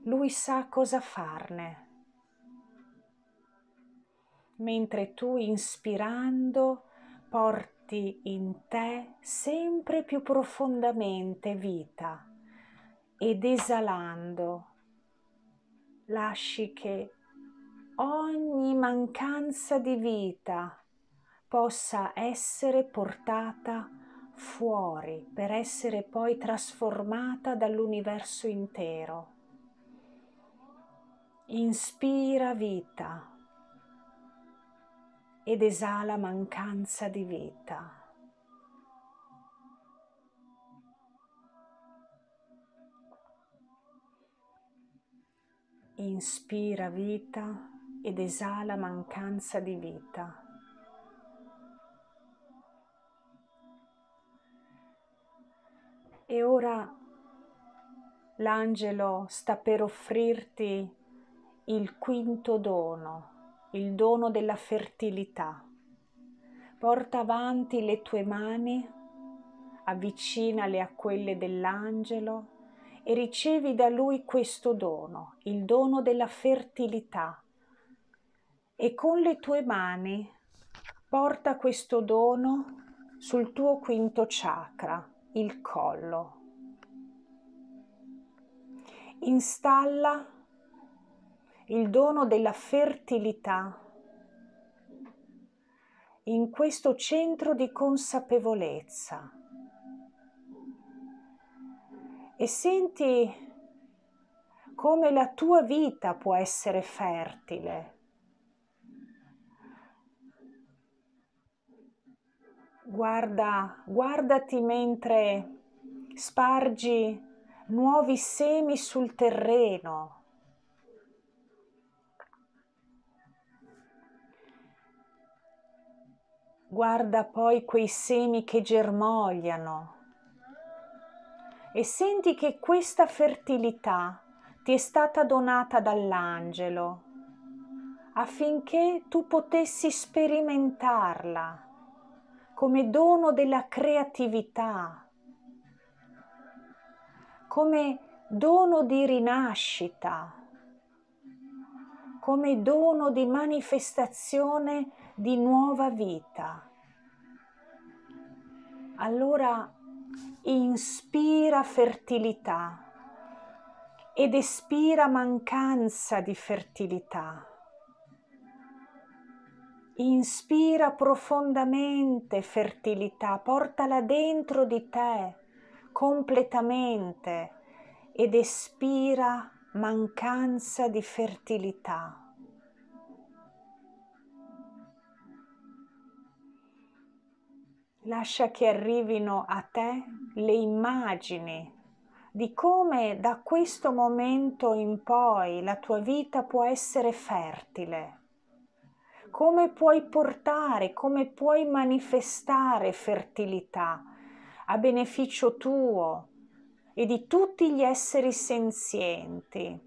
Lui sa cosa farne. Mentre tu inspirando porti in te sempre più profondamente vita ed esalando lasci che ogni mancanza di vita possa essere portata fuori per essere poi trasformata dall'universo intero. Inspira vita ed esala mancanza di vita. Inspira vita ed esala mancanza di vita. E ora l'angelo sta per offrirti il quinto dono, il dono della fertilità. Porta avanti le tue mani, avvicinale a quelle dell'angelo e ricevi da lui questo dono, il dono della fertilità. E con le tue mani porta questo dono sul tuo quinto chakra, il collo. Installa il dono della fertilità in questo centro di consapevolezza e senti come la tua vita può essere fertile. Guarda, guardati mentre spargi nuovi semi sul terreno. Guarda poi quei semi che germogliano. E senti che questa fertilità ti è stata donata dall'angelo affinché tu potessi sperimentarla come dono della creatività, come dono di rinascita, come dono di manifestazione di nuova vita. Allora inspira fertilità ed espira mancanza di fertilità. Inspira profondamente fertilità, portala dentro di te completamente ed espira mancanza di fertilità. Lascia che arrivino a te le immagini di come da questo momento in poi la tua vita può essere fertile, come puoi portare, come puoi manifestare fertilità a beneficio tuo e di tutti gli esseri senzienti.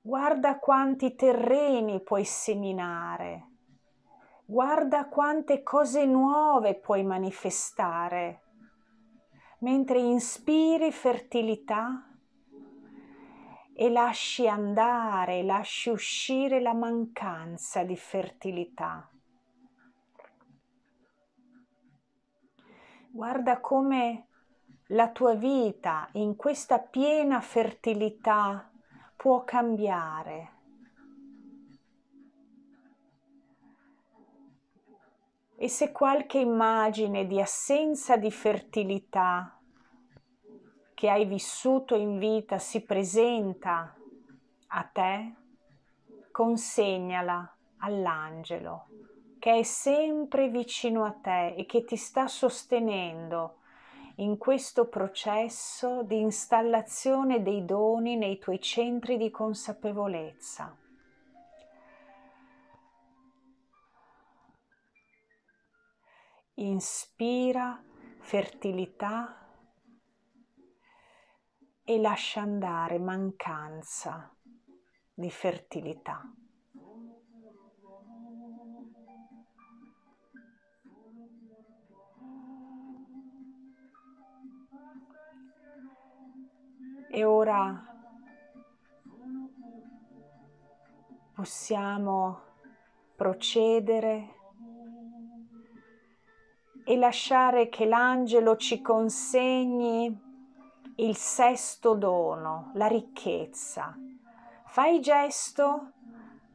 Guarda quanti terreni puoi seminare Guarda quante cose nuove puoi manifestare mentre inspiri fertilità e lasci andare, lasci uscire la mancanza di fertilità. Guarda come la tua vita in questa piena fertilità può cambiare e se qualche immagine di assenza di fertilità che hai vissuto in vita si presenta a te, consegnala all'angelo che è sempre vicino a te e che ti sta sostenendo in questo processo di installazione dei doni nei tuoi centri di consapevolezza. Inspira fertilità e lascia andare mancanza di fertilità. E ora possiamo procedere e lasciare che l'angelo ci consegni il sesto dono, la ricchezza. Fai gesto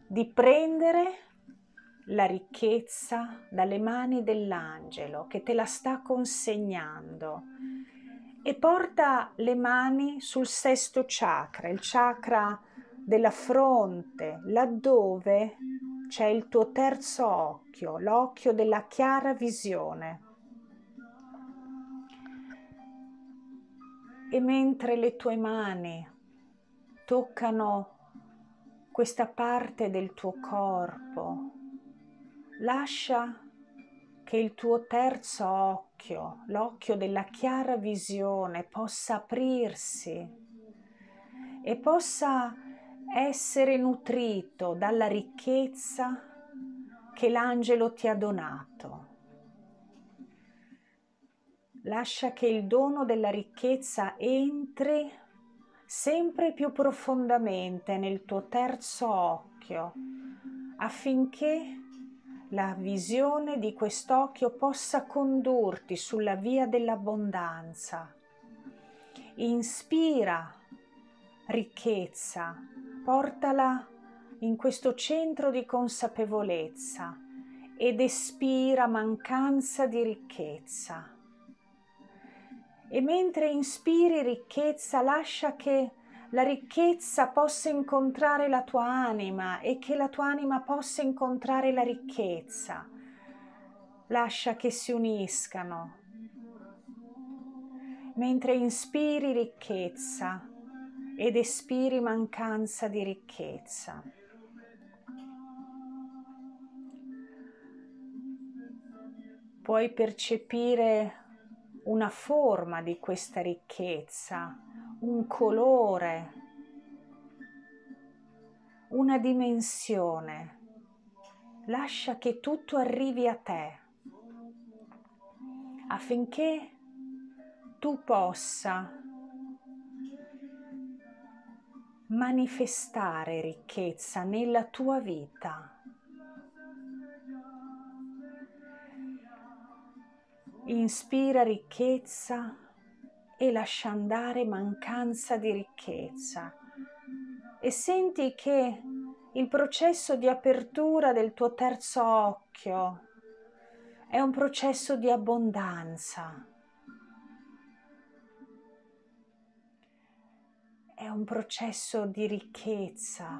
di prendere la ricchezza dalle mani dell'angelo che te la sta consegnando e porta le mani sul sesto chakra, il chakra della fronte, laddove c'è il tuo terzo occhio, l'occhio della chiara visione. E mentre le tue mani toccano questa parte del tuo corpo, lascia che il tuo terzo occhio, l'occhio della chiara visione, possa aprirsi e possa essere nutrito dalla ricchezza che l'angelo ti ha donato. Lascia che il dono della ricchezza entri sempre più profondamente nel tuo terzo occhio affinché la visione di quest'occhio possa condurti sulla via dell'abbondanza. Inspira ricchezza, portala in questo centro di consapevolezza ed espira mancanza di ricchezza. E mentre inspiri ricchezza, lascia che la ricchezza possa incontrare la tua anima e che la tua anima possa incontrare la ricchezza. Lascia che si uniscano. Mentre inspiri ricchezza ed espiri mancanza di ricchezza. Puoi percepire una forma di questa ricchezza un colore, una dimensione. Lascia che tutto arrivi a te affinché tu possa manifestare ricchezza nella tua vita. Inspira ricchezza e lascia andare mancanza di ricchezza e senti che il processo di apertura del tuo terzo occhio è un processo di abbondanza. È un processo di ricchezza.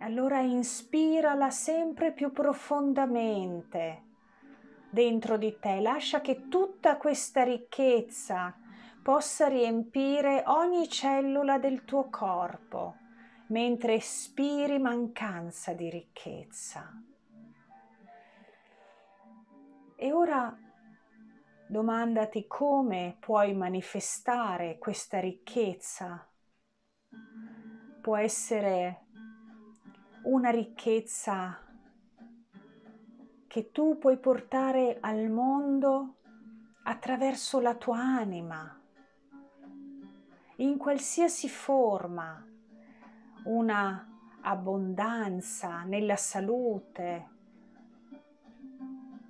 Allora inspirala sempre più profondamente dentro di te, lascia che tutta questa ricchezza possa riempire ogni cellula del tuo corpo mentre espiri mancanza di ricchezza. E ora domandati come puoi manifestare questa ricchezza. Può essere una ricchezza che tu puoi portare al mondo attraverso la tua anima, in qualsiasi forma, una abbondanza nella salute,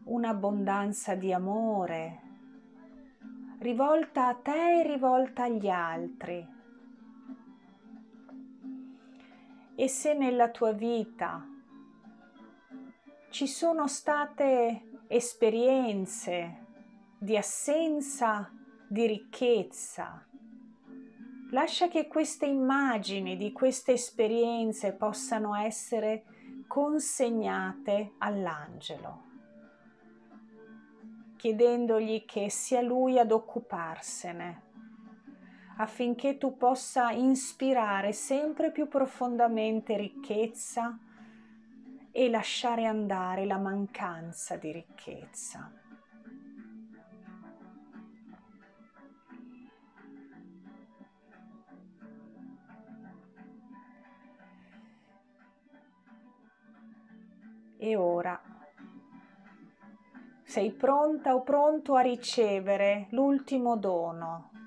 un'abbondanza di amore, rivolta a te e rivolta agli altri. E se nella tua vita ci sono state esperienze di assenza di ricchezza. Lascia che queste immagini di queste esperienze possano essere consegnate all'angelo, chiedendogli che sia lui ad occuparsene, affinché tu possa inspirare sempre più profondamente ricchezza e lasciare andare la mancanza di ricchezza. E ora sei pronta o pronto a ricevere l'ultimo dono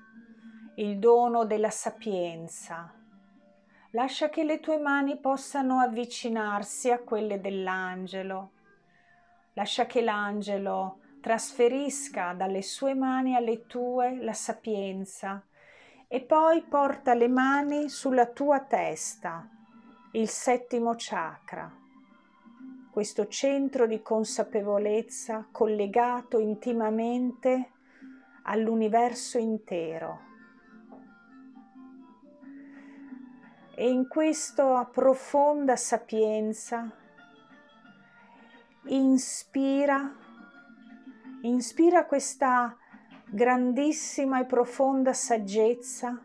il dono della sapienza. Lascia che le tue mani possano avvicinarsi a quelle dell'angelo. Lascia che l'angelo trasferisca dalle sue mani alle tue la sapienza e poi porta le mani sulla tua testa, il settimo chakra, questo centro di consapevolezza collegato intimamente all'universo intero. E in questa profonda sapienza inspira inspira questa grandissima e profonda saggezza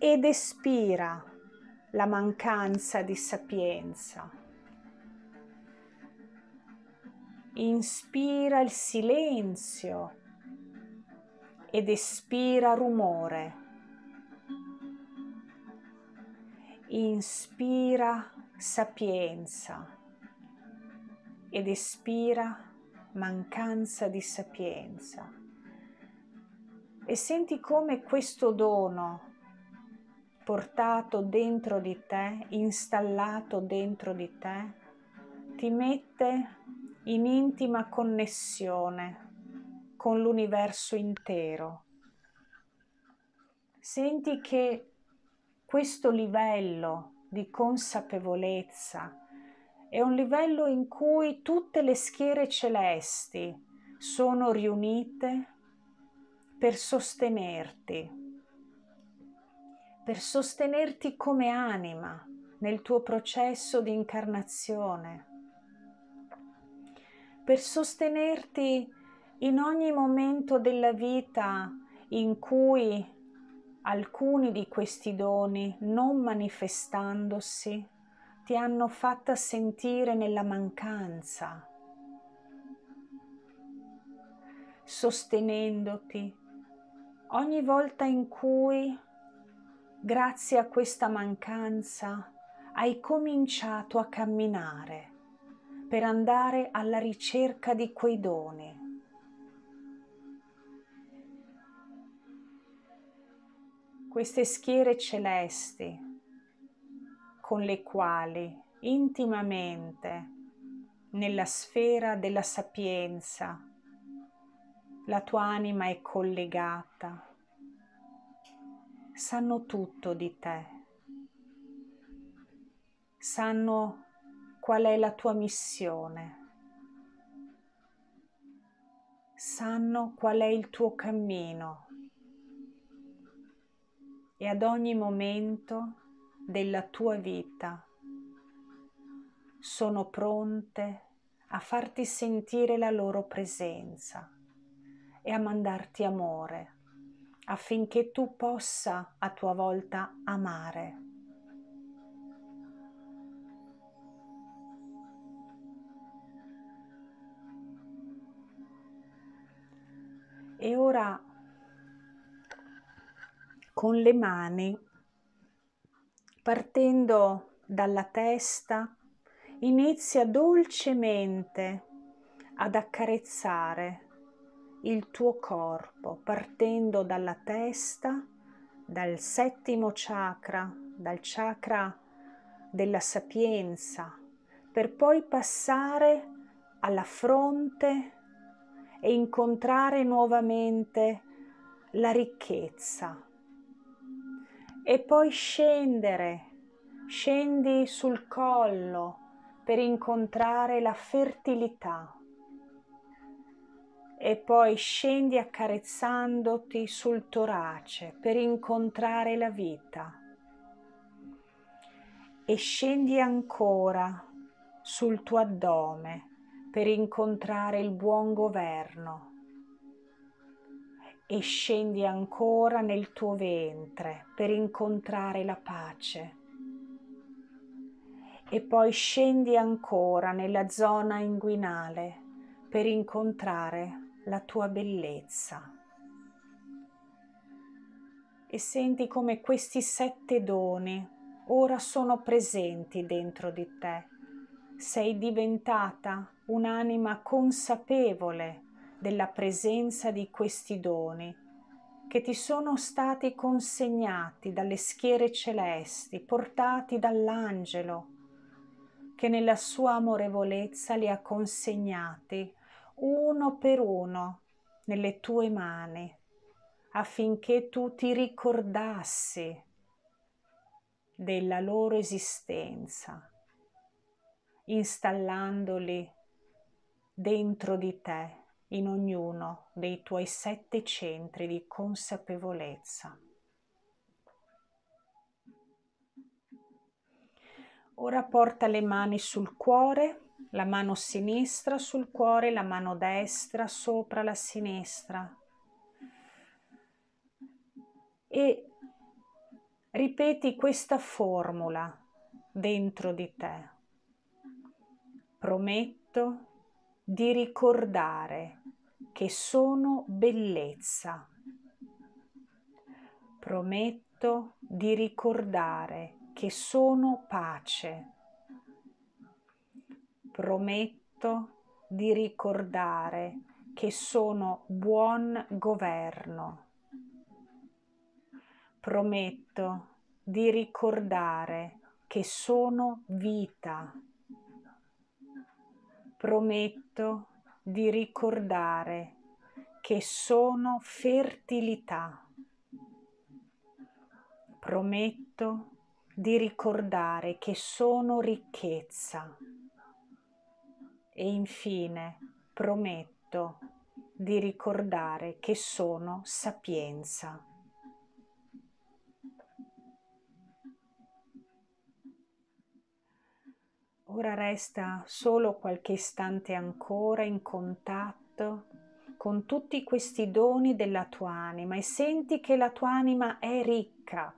ed espira la mancanza di sapienza. Inspira il silenzio ed espira rumore. Inspira sapienza ed espira mancanza di sapienza. E senti come questo dono portato dentro di te, installato dentro di te, ti mette in intima connessione con l'universo intero. Senti che questo livello di consapevolezza è un livello in cui tutte le schiere celesti sono riunite per sostenerti, per sostenerti come anima nel tuo processo di incarnazione, per sostenerti in ogni momento della vita in cui alcuni di questi doni, non manifestandosi, ti hanno fatta sentire nella mancanza, sostenendoti ogni volta in cui, grazie a questa mancanza, hai cominciato a camminare per andare alla ricerca di quei doni. Queste schiere celesti con le quali intimamente nella sfera della sapienza la tua anima è collegata, sanno tutto di te, sanno qual è la tua missione, sanno qual è il tuo cammino e ad ogni momento della tua vita sono pronte a farti sentire la loro presenza e a mandarti amore affinché tu possa a tua volta amare. E ora con le mani partendo dalla testa, inizia dolcemente ad accarezzare il tuo corpo, partendo dalla testa, dal settimo chakra, dal chakra della sapienza, per poi passare alla fronte e incontrare nuovamente la ricchezza, e poi scendere, scendi sul collo per incontrare la fertilità. E poi scendi accarezzandoti sul torace per incontrare la vita. E scendi ancora sul tuo addome per incontrare il buon governo e scendi ancora nel tuo ventre per incontrare la pace e poi scendi ancora nella zona inguinale per incontrare la tua bellezza. E senti come questi sette doni ora sono presenti dentro di te sei diventata un'anima consapevole della presenza di questi doni che ti sono stati consegnati dalle schiere celesti, portati dall'angelo, che nella sua amorevolezza li ha consegnati uno per uno nelle tue mani, affinché tu ti ricordassi della loro esistenza, installandoli dentro di te in ognuno dei tuoi sette centri di consapevolezza. Ora porta le mani sul cuore, la mano sinistra sul cuore, la mano destra sopra la sinistra. E ripeti questa formula dentro di te. Prometto di ricordare che sono bellezza. Prometto di ricordare che sono pace. Prometto di ricordare che sono buon governo. Prometto di ricordare che sono vita. Prometto di ricordare che sono fertilità. Prometto di ricordare che sono ricchezza. E infine prometto di ricordare che sono sapienza. Ora resta solo qualche istante ancora in contatto con tutti questi doni della tua anima e senti che la tua anima è ricca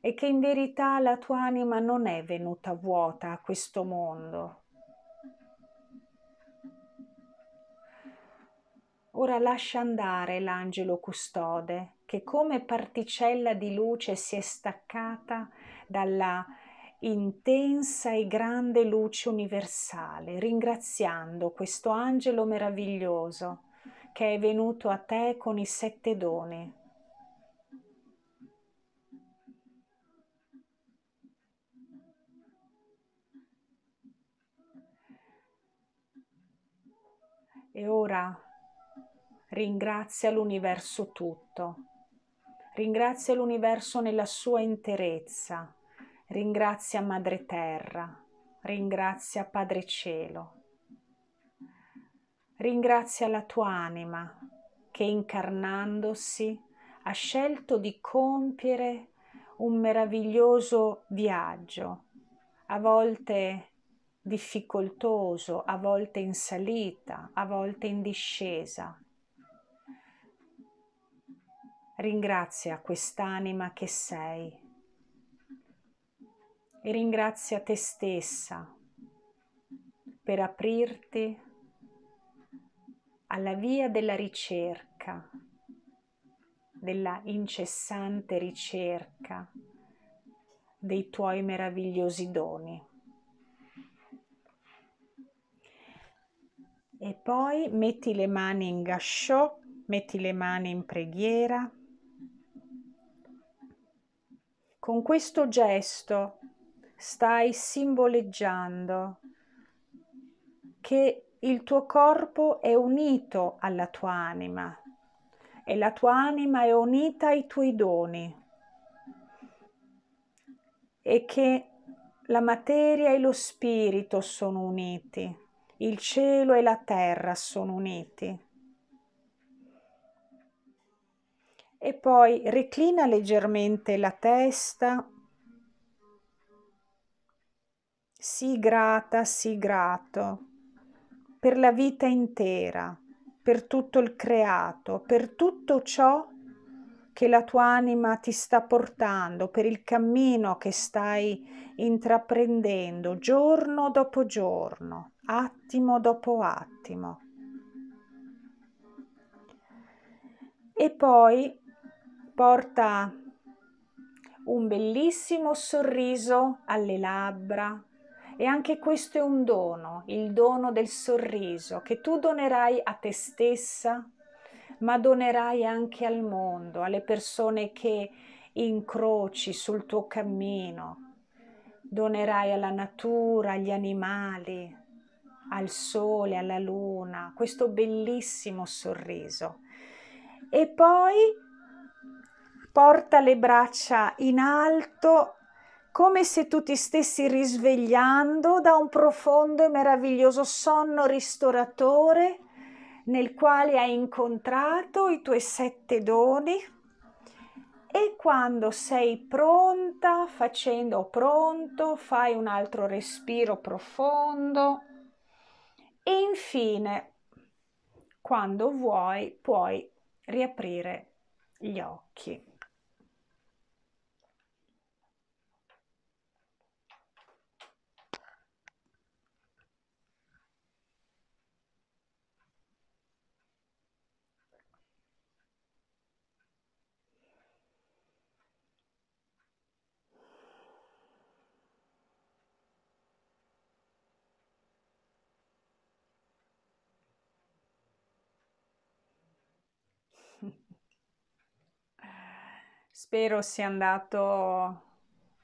e che in verità la tua anima non è venuta vuota a questo mondo. Ora lascia andare l'angelo custode che come particella di luce si è staccata dalla intensa e grande luce universale, ringraziando questo angelo meraviglioso che è venuto a te con i sette doni. E ora ringrazia l'universo tutto, ringrazia l'universo nella sua interezza Ringrazia Madre Terra, ringrazia Padre Cielo, ringrazia la tua anima che incarnandosi ha scelto di compiere un meraviglioso viaggio, a volte difficoltoso, a volte in salita, a volte in discesa. Ringrazia quest'anima che sei e ringrazia te stessa per aprirti alla via della ricerca, della incessante ricerca dei tuoi meravigliosi doni. E poi metti le mani in gasciò, metti le mani in preghiera. Con questo gesto stai simboleggiando che il tuo corpo è unito alla tua anima e la tua anima è unita ai tuoi doni e che la materia e lo spirito sono uniti, il cielo e la terra sono uniti. E poi reclina leggermente la testa sii grata, sii grato per la vita intera, per tutto il creato, per tutto ciò che la tua anima ti sta portando, per il cammino che stai intraprendendo giorno dopo giorno, attimo dopo attimo. E poi porta un bellissimo sorriso alle labbra, E anche questo è un dono, il dono del sorriso, che tu donerai a te stessa, ma donerai anche al mondo, alle persone che incroci sul tuo cammino. Donerai alla natura, agli animali, al sole, alla luna, questo bellissimo sorriso. E poi porta le braccia in alto come se tu ti stessi risvegliando da un profondo e meraviglioso sonno ristoratore nel quale hai incontrato i tuoi sette doni e quando sei pronta, facendo pronto, fai un altro respiro profondo e infine, quando vuoi, puoi riaprire gli occhi. Spero sia andato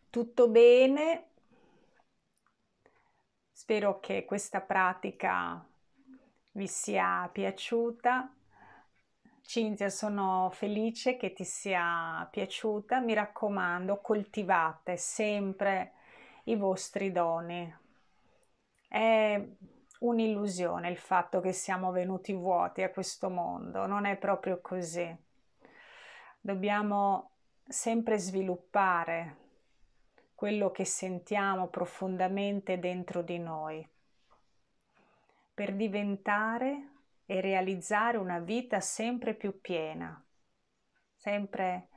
tutto bene. Spero che questa pratica vi sia piaciuta. Cinzia, sono felice che ti sia piaciuta. Mi raccomando, coltivate sempre i vostri doni. È un'illusione il fatto che siamo venuti vuoti a questo mondo, non è proprio così. Dobbiamo sempre sviluppare quello che sentiamo profondamente dentro di noi per diventare e realizzare una vita sempre più piena, sempre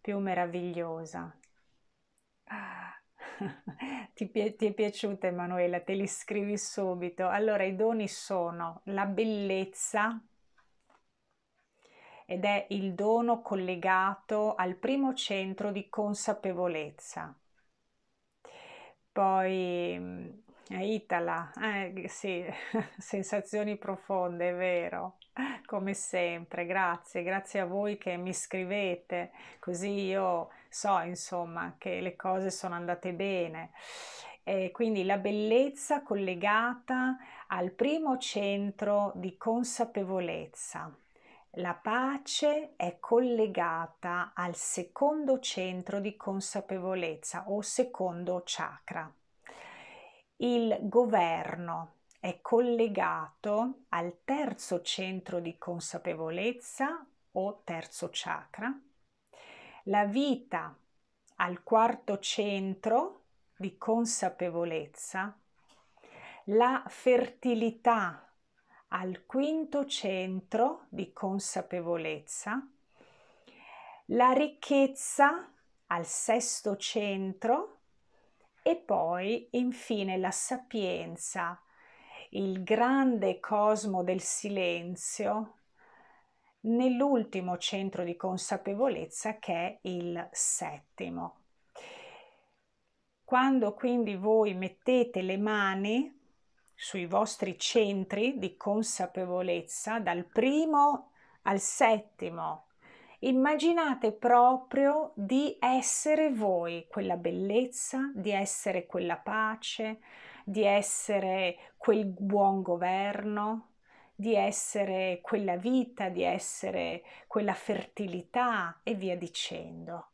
più meravigliosa. Ah, (laughs) ti, ti, è piaciuta Emanuela? Te li scrivi subito. Allora, i doni sono la bellezza, ed è il dono collegato al primo centro di consapevolezza. Poi mm, Itala, eh, sì, (laughs) sensazioni profonde, è vero, come sempre, grazie, grazie a voi che mi scrivete, così io so insomma che le cose sono andate bene. E quindi la bellezza collegata al primo centro di consapevolezza. La pace è collegata al secondo centro di consapevolezza o secondo chakra. Il governo è collegato al terzo centro di consapevolezza o terzo chakra. La vita al quarto centro di consapevolezza. La fertilità al quinto centro di consapevolezza, la ricchezza al sesto centro e poi infine la sapienza, il grande cosmo del silenzio nell'ultimo centro di consapevolezza che è il settimo. Quando quindi voi mettete le mani sui vostri centri di consapevolezza dal primo al settimo. Immaginate proprio di essere voi quella bellezza, di essere quella pace, di essere quel buon governo, di essere quella vita, di essere quella fertilità e via dicendo.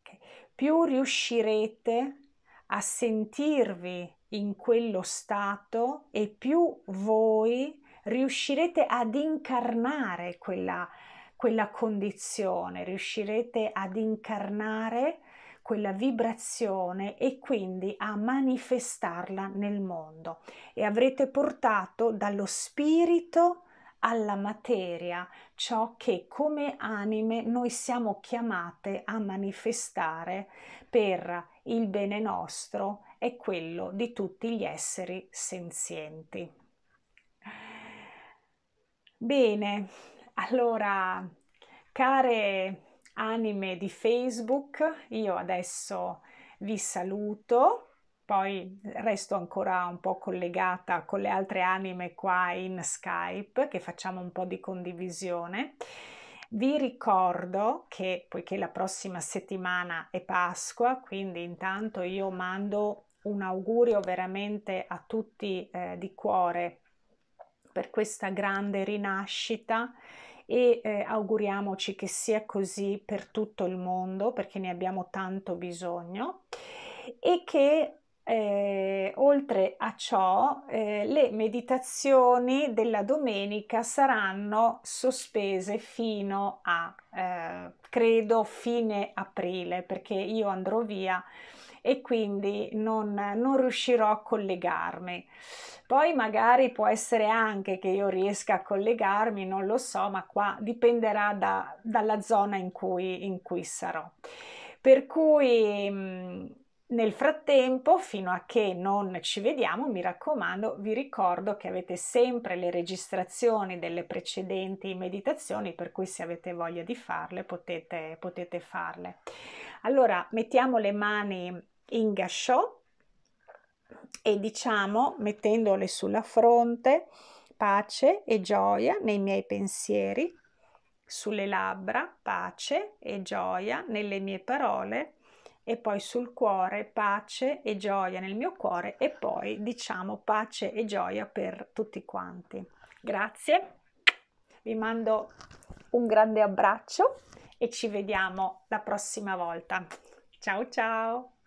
Okay. Più riuscirete a sentirvi in quello stato e più voi riuscirete ad incarnare quella, quella condizione, riuscirete ad incarnare quella vibrazione e quindi a manifestarla nel mondo. E avrete portato dallo spirito alla materia ciò che come anime noi siamo chiamate a manifestare per il bene nostro e quello di tutti gli esseri senzienti. Bene, allora, care anime di Facebook, io adesso vi saluto poi resto ancora un po' collegata con le altre anime qua in Skype che facciamo un po' di condivisione. Vi ricordo che poiché la prossima settimana è Pasqua, quindi intanto io mando un augurio veramente a tutti eh, di cuore per questa grande rinascita e eh, auguriamoci che sia così per tutto il mondo perché ne abbiamo tanto bisogno e che eh, oltre a ciò, eh, le meditazioni della domenica saranno sospese fino a, eh, credo, fine aprile, perché io andrò via e quindi non, non riuscirò a collegarmi. Poi magari può essere anche che io riesca a collegarmi, non lo so, ma qua dipenderà da, dalla zona in cui, in cui sarò. Per cui mm, nel frattempo, fino a che non ci vediamo, mi raccomando, vi ricordo che avete sempre le registrazioni delle precedenti meditazioni, per cui se avete voglia di farle potete, potete farle. Allora, mettiamo le mani in gasciò e diciamo, mettendole sulla fronte, pace e gioia nei miei pensieri, sulle labbra, pace e gioia nelle mie parole e poi sul cuore pace e gioia nel mio cuore e poi diciamo pace e gioia per tutti quanti. Grazie, vi mando un grande abbraccio e ci vediamo la prossima volta. Ciao ciao!